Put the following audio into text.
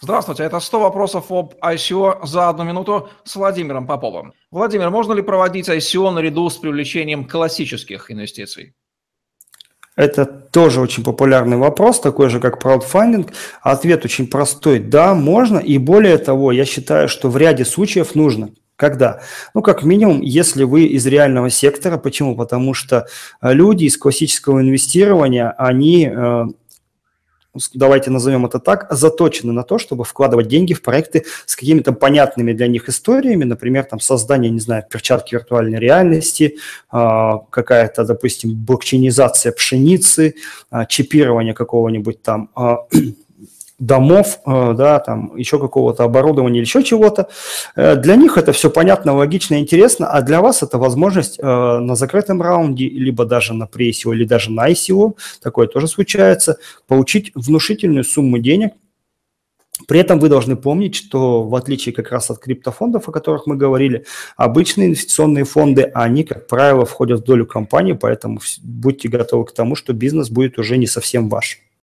Здравствуйте, это 100 вопросов об ICO за одну минуту с Владимиром Поповым. Владимир, можно ли проводить ICO наряду с привлечением классических инвестиций? Это тоже очень популярный вопрос, такой же, как краудфандинг. Ответ очень простой. Да, можно. И более того, я считаю, что в ряде случаев нужно. Когда? Ну, как минимум, если вы из реального сектора. Почему? Потому что э, люди из классического инвестирования, они э, давайте назовем это так, заточены на то, чтобы вкладывать деньги в проекты с какими-то понятными для них историями, например, там создание, не знаю, перчатки виртуальной реальности, а, какая-то, допустим, блокчейнизация пшеницы, а, чипирование какого-нибудь там а, домов, э, да, там еще какого-то оборудования или еще чего-то. Э, для них это все понятно, логично, интересно, а для вас это возможность э, на закрытом раунде, либо даже на прессе, или даже на ICO, такое тоже случается, получить внушительную сумму денег, при этом вы должны помнить, что в отличие как раз от криптофондов, о которых мы говорили, обычные инвестиционные фонды, они, как правило, входят в долю компании, поэтому будьте готовы к тому, что бизнес будет уже не совсем ваш.